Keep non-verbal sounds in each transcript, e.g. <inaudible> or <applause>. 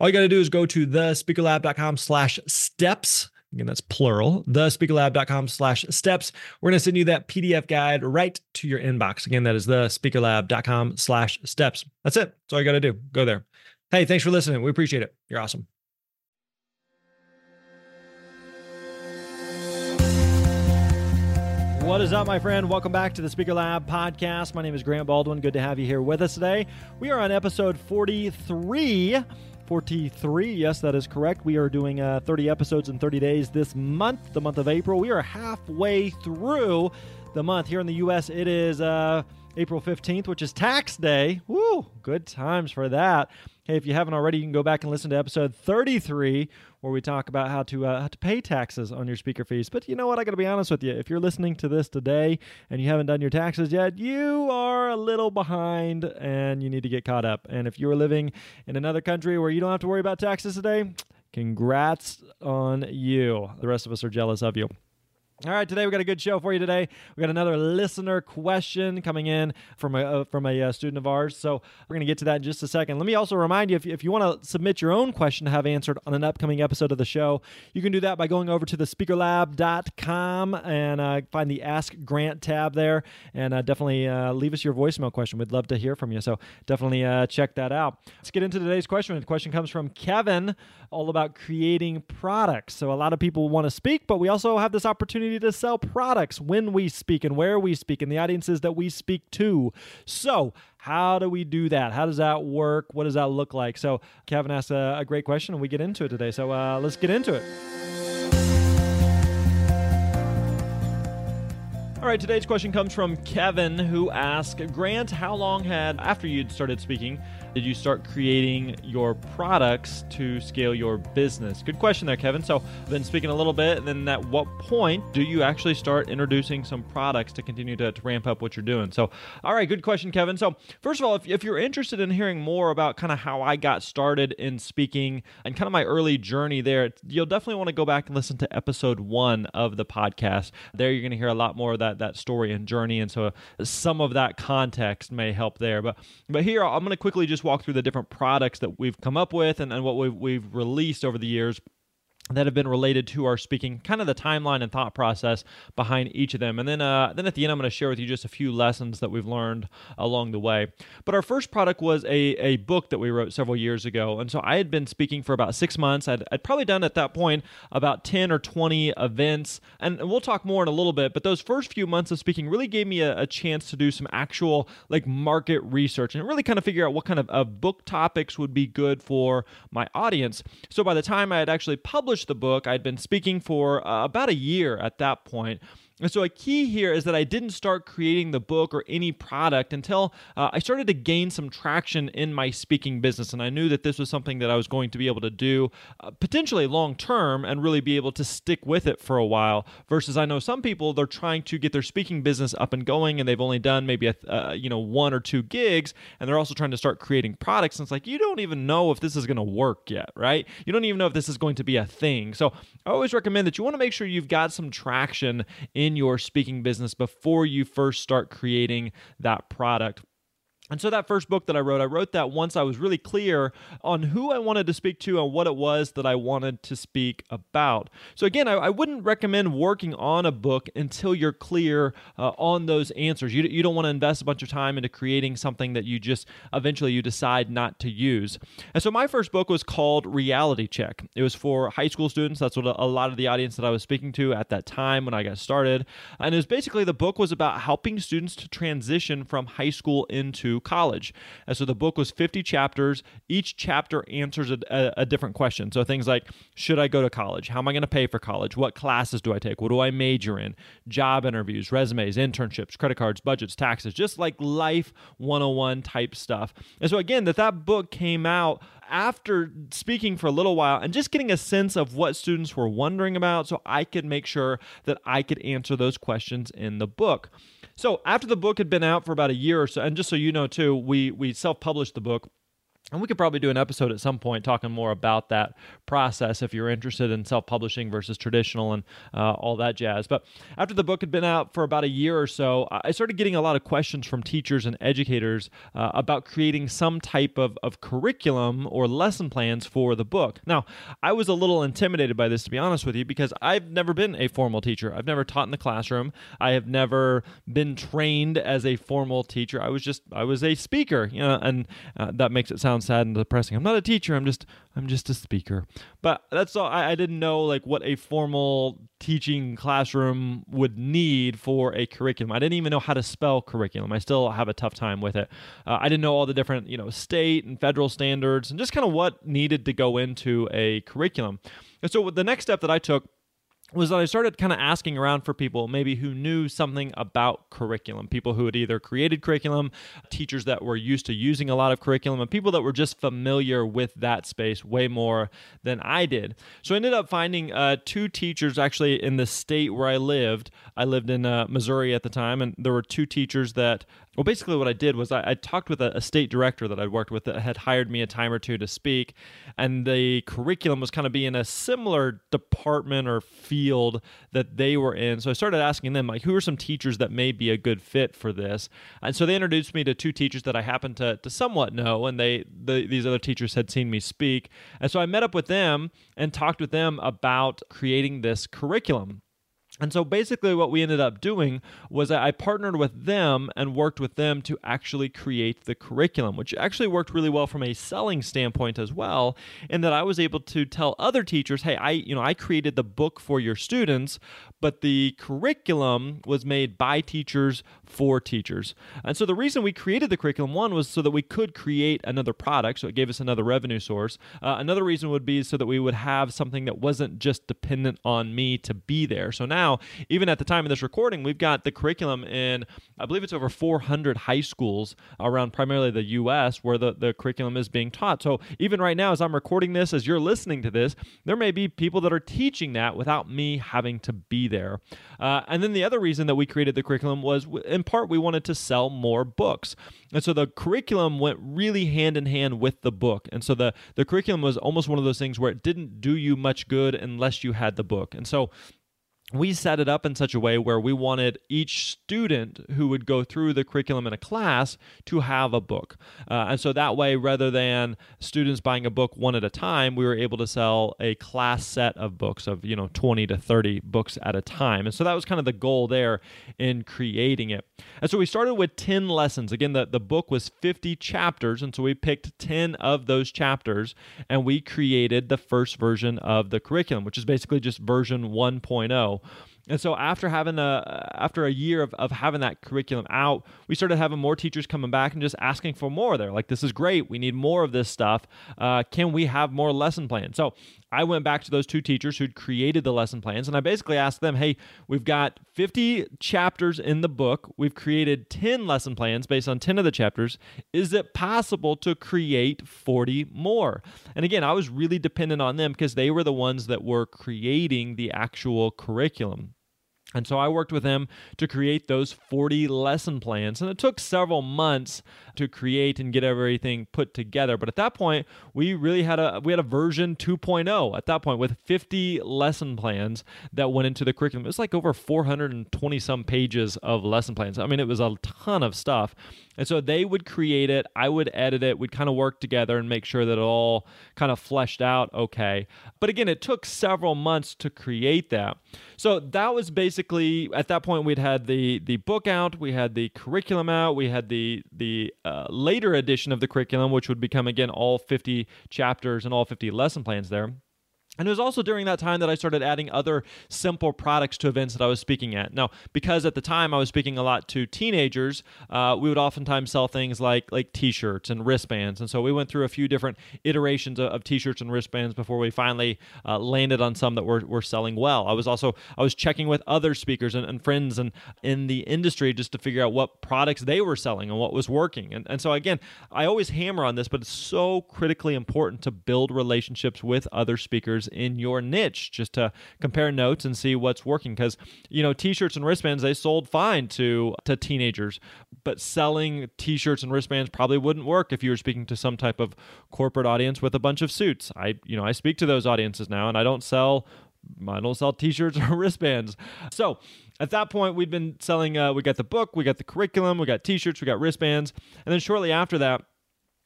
All you got to do is go to thespeakerlab.com slash steps. Again, that's plural, thespeakerlab.com slash steps. We're going to send you that PDF guide right to your inbox. Again, that is thespeakerlab.com slash steps. That's it. That's all you got to do. Go there. Hey, thanks for listening. We appreciate it. You're awesome. What is up, my friend? Welcome back to the Speaker Lab podcast. My name is Grant Baldwin. Good to have you here with us today. We are on episode 43. 43, yes, that is correct. We are doing uh, 30 episodes in 30 days this month, the month of April. We are halfway through the month. Here in the U.S., it is uh, April 15th, which is tax day. Woo, good times for that. Hey, if you haven't already, you can go back and listen to episode 33 where we talk about how to uh, how to pay taxes on your speaker fees. But you know what? I got to be honest with you. If you're listening to this today and you haven't done your taxes yet, you are a little behind and you need to get caught up. And if you're living in another country where you don't have to worry about taxes today, congrats on you. The rest of us are jealous of you. All right, today we got a good show for you. Today we got another listener question coming in from a uh, from a uh, student of ours. So we're going to get to that in just a second. Let me also remind you if, if you want to submit your own question to have answered on an upcoming episode of the show, you can do that by going over to the speakerlab.com and uh, find the Ask Grant tab there, and uh, definitely uh, leave us your voicemail question. We'd love to hear from you. So definitely uh, check that out. Let's get into today's question. The question comes from Kevin, all about creating products. So a lot of people want to speak, but we also have this opportunity opportunity to sell products when we speak and where we speak and the audiences that we speak to. So, how do we do that? How does that work? What does that look like? So, Kevin asked a, a great question and we get into it today. So, uh, let's get into it. All right, today's question comes from Kevin, who asked Grant, how long had, after you'd started speaking, did you start creating your products to scale your business? Good question there, Kevin. So, been speaking a little bit, and then at what point do you actually start introducing some products to continue to, to ramp up what you're doing? So, all right, good question, Kevin. So, first of all, if, if you're interested in hearing more about kind of how I got started in speaking and kind of my early journey there, you'll definitely want to go back and listen to episode one of the podcast. There, you're going to hear a lot more of that that story and journey, and so some of that context may help there. But but here, I'm going to quickly just just walk through the different products that we've come up with and, and what we've, we've released over the years that have been related to our speaking, kind of the timeline and thought process behind each of them. And then, uh, then at the end, I'm going to share with you just a few lessons that we've learned along the way. But our first product was a, a book that we wrote several years ago. And so I had been speaking for about six months. I'd, I'd probably done at that point about 10 or 20 events. And we'll talk more in a little bit. But those first few months of speaking really gave me a, a chance to do some actual like market research and really kind of figure out what kind of, of book topics would be good for my audience. So by the time I had actually published the book. I'd been speaking for uh, about a year at that point. And so, a key here is that I didn't start creating the book or any product until uh, I started to gain some traction in my speaking business. And I knew that this was something that I was going to be able to do uh, potentially long term and really be able to stick with it for a while. Versus, I know some people, they're trying to get their speaking business up and going and they've only done maybe a, uh, you know, one or two gigs and they're also trying to start creating products. And it's like, you don't even know if this is going to work yet, right? You don't even know if this is going to be a thing. So, I always recommend that you want to make sure you've got some traction in in your speaking business before you first start creating that product. And so, that first book that I wrote, I wrote that once I was really clear on who I wanted to speak to and what it was that I wanted to speak about. So, again, I, I wouldn't recommend working on a book until you're clear uh, on those answers. You, you don't want to invest a bunch of time into creating something that you just eventually you decide not to use. And so, my first book was called Reality Check. It was for high school students. That's what a, a lot of the audience that I was speaking to at that time when I got started. And it was basically the book was about helping students to transition from high school into college. And so the book was 50 chapters. Each chapter answers a, a, a different question. So things like Should I go to college? How am I going to pay for college? What classes do I take? What do I major in? Job interviews, resumes, internships, credit cards, budgets, taxes, just like life 101 type stuff. And so again, that that book came out after speaking for a little while and just getting a sense of what students were wondering about, so I could make sure that I could answer those questions in the book. So after the book had been out for about a year or so, and just so you know too, we we self-published the book and we could probably do an episode at some point talking more about that process if you're interested in self publishing versus traditional and uh, all that jazz. But after the book had been out for about a year or so, I started getting a lot of questions from teachers and educators uh, about creating some type of, of curriculum or lesson plans for the book. Now, I was a little intimidated by this, to be honest with you, because I've never been a formal teacher. I've never taught in the classroom, I have never been trained as a formal teacher. I was just, I was a speaker, you know, and uh, that makes it sound sad and depressing. I'm not a teacher. I'm just I'm just a speaker. But that's all. I, I didn't know like what a formal teaching classroom would need for a curriculum. I didn't even know how to spell curriculum. I still have a tough time with it. Uh, I didn't know all the different you know state and federal standards and just kind of what needed to go into a curriculum. And so the next step that I took was that I started kind of asking around for people maybe who knew something about curriculum, people who had either created curriculum, teachers that were used to using a lot of curriculum, and people that were just familiar with that space way more than I did. So I ended up finding uh, two teachers actually in the state where I lived. I lived in uh, Missouri at the time, and there were two teachers that well, basically, what I did was I, I talked with a, a, state director that I'd worked with that had hired me a time or two to speak, and the curriculum was kind of being a similar department or field that they were in. So I started asking them, like, who are some teachers that may be a good fit for this? And so they introduced me to two teachers that I happened to, to somewhat know, and they the, these other teachers had seen me speak. And so I met up with them and talked with them about creating this curriculum. And so basically, what we ended up doing was I partnered with them and worked with them to actually create the curriculum, which actually worked really well from a selling standpoint as well. In that I was able to tell other teachers, "Hey, I you know I created the book for your students, but the curriculum was made by teachers for teachers." And so the reason we created the curriculum one was so that we could create another product, so it gave us another revenue source. Uh, another reason would be so that we would have something that wasn't just dependent on me to be there. So now now, even at the time of this recording, we've got the curriculum in, I believe it's over 400 high schools around primarily the U.S. where the, the curriculum is being taught. So even right now, as I'm recording this, as you're listening to this, there may be people that are teaching that without me having to be there. Uh, and then the other reason that we created the curriculum was, in part, we wanted to sell more books. And so the curriculum went really hand in hand with the book. And so the, the curriculum was almost one of those things where it didn't do you much good unless you had the book. And so we set it up in such a way where we wanted each student who would go through the curriculum in a class to have a book. Uh, and so that way, rather than students buying a book one at a time, we were able to sell a class set of books of, you know, 20 to 30 books at a time. And so that was kind of the goal there in creating it. And so we started with 10 lessons. Again, the, the book was 50 chapters. And so we picked 10 of those chapters and we created the first version of the curriculum, which is basically just version 1.0. And so after having a after a year of, of having that curriculum out, we started having more teachers coming back and just asking for more. They're like, "This is great. We need more of this stuff. Uh, can we have more lesson plans?" So I went back to those two teachers who'd created the lesson plans, and I basically asked them, "Hey, we've got 50 chapters in the book. We've created 10 lesson plans based on 10 of the chapters. Is it possible to create 40 more?" And again, I was really dependent on them because they were the ones that were creating the actual curriculum. And so I worked with him to create those 40 lesson plans. And it took several months to create and get everything put together. But at that point, we really had a we had a version 2.0 at that point with 50 lesson plans that went into the curriculum. It was like over 420 some pages of lesson plans. I mean, it was a ton of stuff. And so they would create it, I would edit it, we'd kind of work together and make sure that it all kind of fleshed out okay. But again, it took several months to create that. So that was basically at that point we'd had the the book out, we had the curriculum out, we had the the uh, later edition of the curriculum, which would become again all 50 chapters and all 50 lesson plans there. And it was also during that time that I started adding other simple products to events that I was speaking at. Now, because at the time I was speaking a lot to teenagers, uh, we would oftentimes sell things like like T-shirts and wristbands. And so we went through a few different iterations of, of T-shirts and wristbands before we finally uh, landed on some that were, were selling well. I was also I was checking with other speakers and, and friends and in the industry just to figure out what products they were selling and what was working. And, and so again, I always hammer on this, but it's so critically important to build relationships with other speakers in your niche just to compare notes and see what's working because you know t-shirts and wristbands they sold fine to to teenagers but selling t-shirts and wristbands probably wouldn't work if you were speaking to some type of corporate audience with a bunch of suits i you know i speak to those audiences now and i don't sell I don't sell t-shirts <laughs> or wristbands. So at that point, we'd been selling. Uh, we got the book, we got the curriculum, we got t-shirts, we got wristbands, and then shortly after that,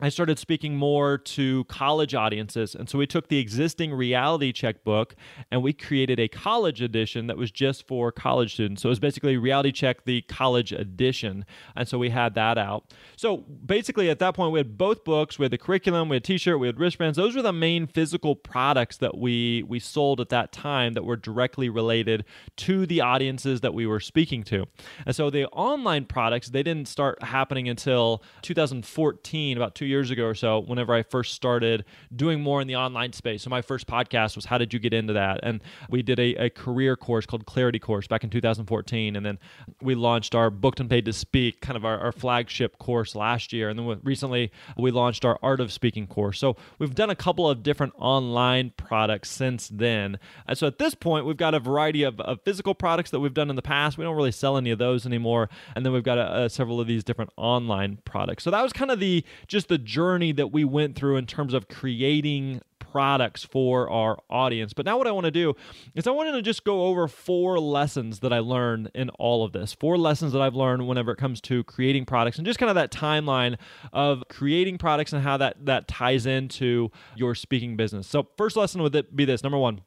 I started speaking more to college audiences. And so we took the existing reality check book and we created a college edition that was just for college students. So it was basically reality check, the college edition. And so we had that out. So basically, at that point, we had both books. We had the curriculum, we had t shirt, we had wristbands. Those were the main physical products that we, we sold at that time that were directly related to the audiences that we were speaking to. And so the online products, they didn't start happening until 2014, about two years ago or so, whenever I first started doing more in the online space. So my first podcast was How Did You Get Into That? And we did a, a career course called Clarity Course back in 2014. And then we launched our Booked and Paid to Speak, kind of our, our flagship course last year. And then recently we launched our Art of Speaking course. So we've done a couple of different online products since then. And so at this point, we've got a variety of, of physical products that we've done in the past. We don't really sell any of those anymore. And then we've got a, a, several of these different online products. So that was kind of the just the journey that we went through in terms of creating products for our audience. But now, what I want to do is I want to just go over four lessons that I learned in all of this. Four lessons that I've learned whenever it comes to creating products and just kind of that timeline of creating products and how that, that ties into your speaking business. So, first lesson would be this number one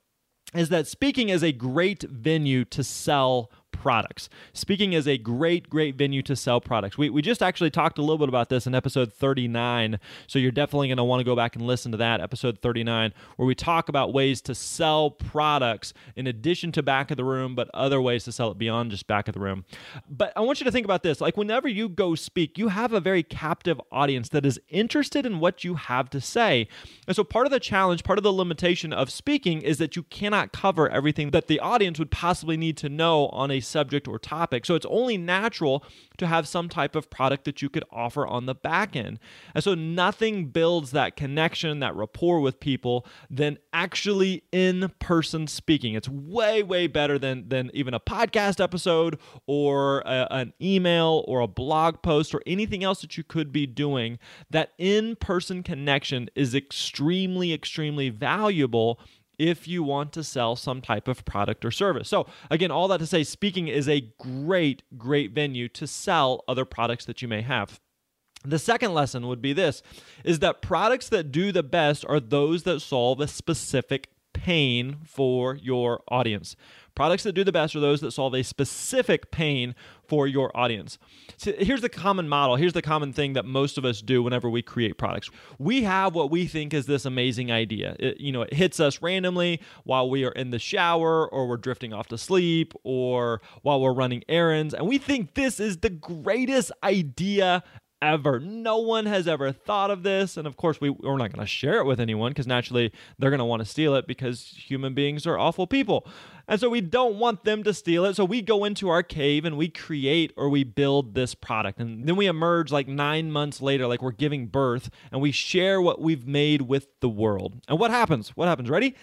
is that speaking is a great venue to sell products. Speaking is a great, great venue to sell products. We, we just actually talked a little bit about this in episode 39. So you're definitely going to want to go back and listen to that, episode 39, where we talk about ways to sell products in addition to back of the room, but other ways to sell it beyond just back of the room. But I want you to think about this like, whenever you go speak, you have a very captive audience that is interested in what you have to say. And so part of the challenge, part of the limitation of speaking is that you cannot cover everything that the audience would possibly need to know on a subject or topic. So it's only natural to have some type of product that you could offer on the back end. And so nothing builds that connection, that rapport with people than actually in person speaking. It's way, way better than, than even a podcast episode or a, an email or a blog post or anything else that you could be doing. That in person connection is extremely, extremely valuable if you want to sell some type of product or service. So, again, all that to say, speaking is a great, great venue to sell other products that you may have. The second lesson would be this is that products that do the best are those that solve a specific pain for your audience. Products that do the best are those that solve a specific pain for your audience. So here's the common model. Here's the common thing that most of us do whenever we create products. We have what we think is this amazing idea. It, you know, it hits us randomly while we are in the shower or we're drifting off to sleep or while we're running errands and we think this is the greatest idea ever. No one has ever thought of this. And of course, we, we're not going to share it with anyone because naturally they're going to want to steal it because human beings are awful people. And so we don't want them to steal it. So we go into our cave and we create or we build this product. And then we emerge like nine months later, like we're giving birth, and we share what we've made with the world. And what happens? What happens? Ready?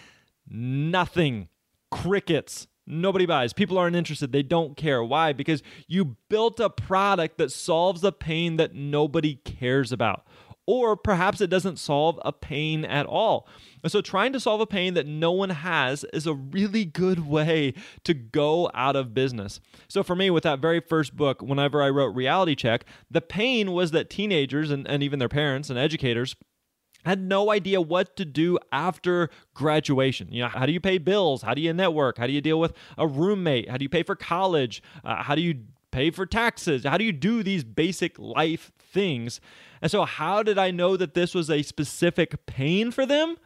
Nothing. Crickets. Nobody buys. People aren't interested. They don't care. Why? Because you built a product that solves a pain that nobody cares about. Or perhaps it doesn't solve a pain at all. And so, trying to solve a pain that no one has is a really good way to go out of business. So, for me, with that very first book, whenever I wrote Reality Check, the pain was that teenagers and, and even their parents and educators had no idea what to do after graduation. You know, how do you pay bills? How do you network? How do you deal with a roommate? How do you pay for college? Uh, how do you pay for taxes? How do you do these basic life things? And so, how did I know that this was a specific pain for them?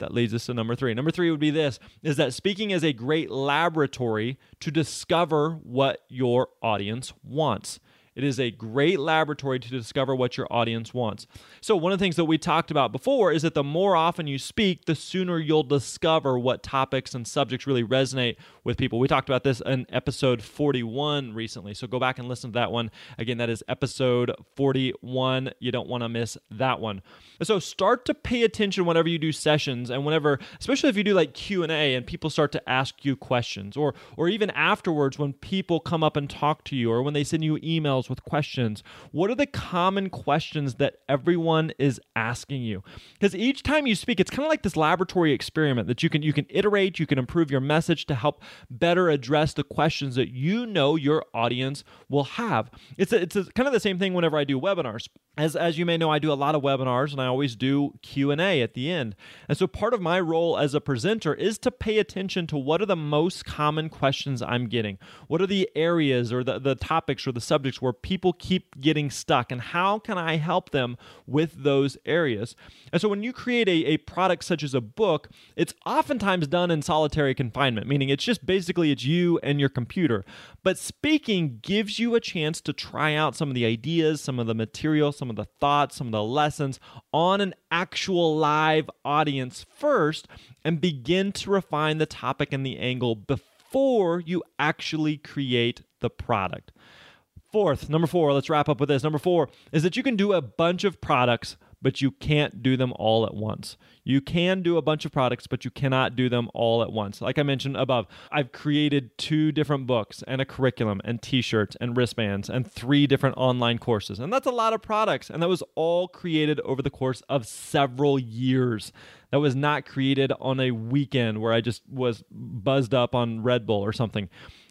that leads us to number three. Number three would be this is that speaking is a great laboratory to discover what your audience wants. It is a great laboratory to discover what your audience wants. So, one of the things that we talked about before is that the more often you speak, the sooner you'll discover what topics and subjects really resonate with people. We talked about this in episode 41 recently. So, go back and listen to that one. Again, that is episode 41. You don't want to miss that one. So, start to pay attention whenever you do sessions and whenever, especially if you do like Q&A and people start to ask you questions or or even afterwards when people come up and talk to you or when they send you emails emails with questions. What are the common questions that everyone is asking you? Because each time you speak, it's kind of like this laboratory experiment that you can you can iterate, you can improve your message to help better address the questions that you know your audience will have. It's a, it's a, kind of the same thing whenever I do webinars. As as you may know, I do a lot of webinars and I always do Q&A at the end. And so part of my role as a presenter is to pay attention to what are the most common questions I'm getting. What are the areas or the, the topics or the subjects where where people keep getting stuck and how can I help them with those areas? And so when you create a, a product such as a book, it's oftentimes done in solitary confinement, meaning it's just basically it's you and your computer. But speaking gives you a chance to try out some of the ideas, some of the material, some of the thoughts, some of the lessons on an actual live audience first and begin to refine the topic and the angle before you actually create the product. Fourth, number four, let's wrap up with this. Number four is that you can do a bunch of products, but you can't do them all at once. You can do a bunch of products, but you cannot do them all at once. Like I mentioned above, I've created two different books and a curriculum and t shirts and wristbands and three different online courses. And that's a lot of products. And that was all created over the course of several years. That was not created on a weekend where I just was buzzed up on Red Bull or something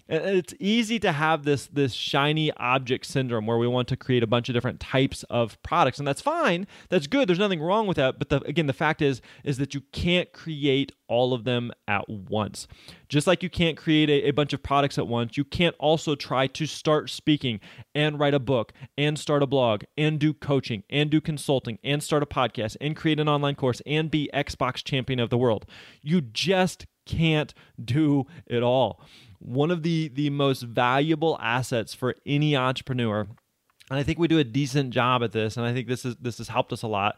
it's easy to have this this shiny object syndrome where we want to create a bunch of different types of products and that's fine. That's good. There's nothing wrong with that. But the, again the fact is is that you can't create all of them at once. Just like you can't create a, a bunch of products at once you can't also try to start speaking and write a book and start a blog and do coaching and do consulting and start a podcast and create an online course and be xbox champion of the world. You just can't do it all. One of the the most valuable assets for any entrepreneur and I think we do a decent job at this and I think this is this has helped us a lot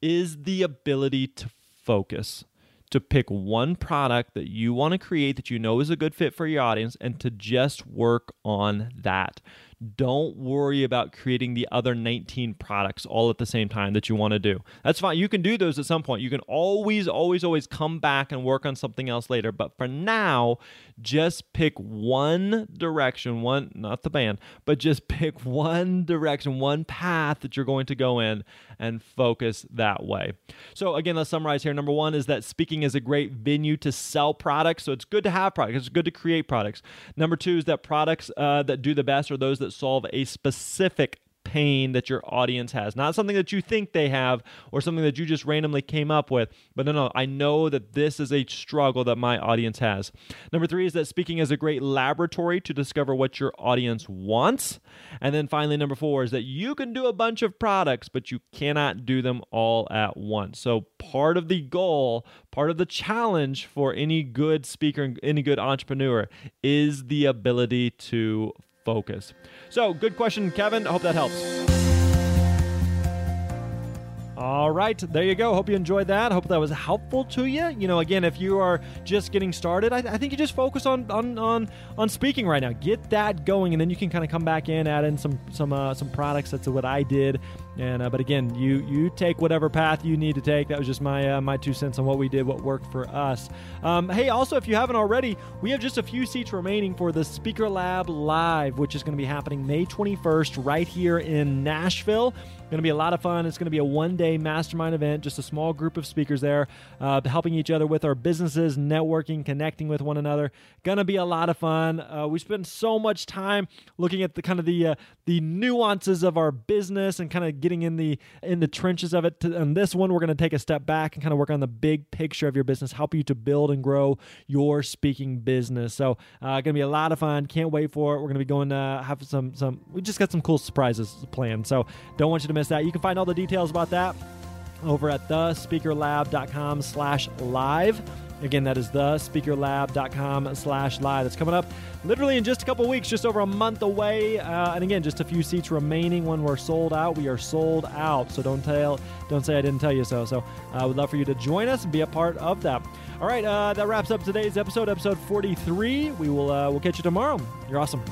is the ability to focus to pick one product that you want to create that you know is a good fit for your audience and to just work on that don't worry about creating the other 19 products all at the same time that you want to do. That's fine. You can do those at some point. You can always, always, always come back and work on something else later. But for now, just pick one direction, one, not the band, but just <laughs> pick one direction, one path that you're going to go in and focus that way. So, again, let's summarize here. Number one is that speaking is a great venue to sell products. So, it's good to have products, it's good to create products. Number two is that products uh, that do the best are those that that solve a specific pain that your audience has. Not something that you think they have or something that you just randomly came up with, but no, no, I know that this is a struggle that my audience has. Number three is that speaking is a great laboratory to discover what your audience wants. And then finally, number four is that you can do a bunch of products, but you cannot do them all at once. So part of the goal, part of the challenge for any good speaker, any good entrepreneur is the ability to focus. So, good question, Kevin. I hope that helps. All right, there you go. Hope you enjoyed that. Hope that was helpful to you. You know, again, if you are just getting started, I, I think you just focus on on on on speaking right now. Get that going, and then you can kind of come back in, add in some some uh, some products. That's what I did. And uh, but again, you you take whatever path you need to take. That was just my uh, my two cents on what we did, what worked for us. Um, hey, also, if you haven't already, we have just a few seats remaining for the Speaker Lab Live, which is going to be happening May 21st right here in Nashville. Going to be a lot of fun. It's going to be a one day mastermind event, just a small group of speakers there, uh, helping each other with our businesses, networking, connecting with one another. Going to be a lot of fun. Uh, we spend so much time looking at the kind of the uh, the nuances of our business and kind of getting in the in the trenches of it. And this one, we're going to take a step back and kind of work on the big picture of your business, help you to build and grow your speaking business. So, uh, going to be a lot of fun. Can't wait for it. We're going to be going to have some some. We just got some cool surprises planned. So, don't want you to miss that. You can find all the details about that over at thespeakerlab.com slash. Again, that is thespeakerlab.com slash live. That's coming up literally in just a couple weeks, just over a month away. Uh, and again, just a few seats remaining when we're sold out. We are sold out. So don't tell, don't say I didn't tell you so. So I uh, would love for you to join us and be a part of that. All right, uh, that wraps up today's episode, episode 43. We will uh, we'll catch you tomorrow. You're awesome.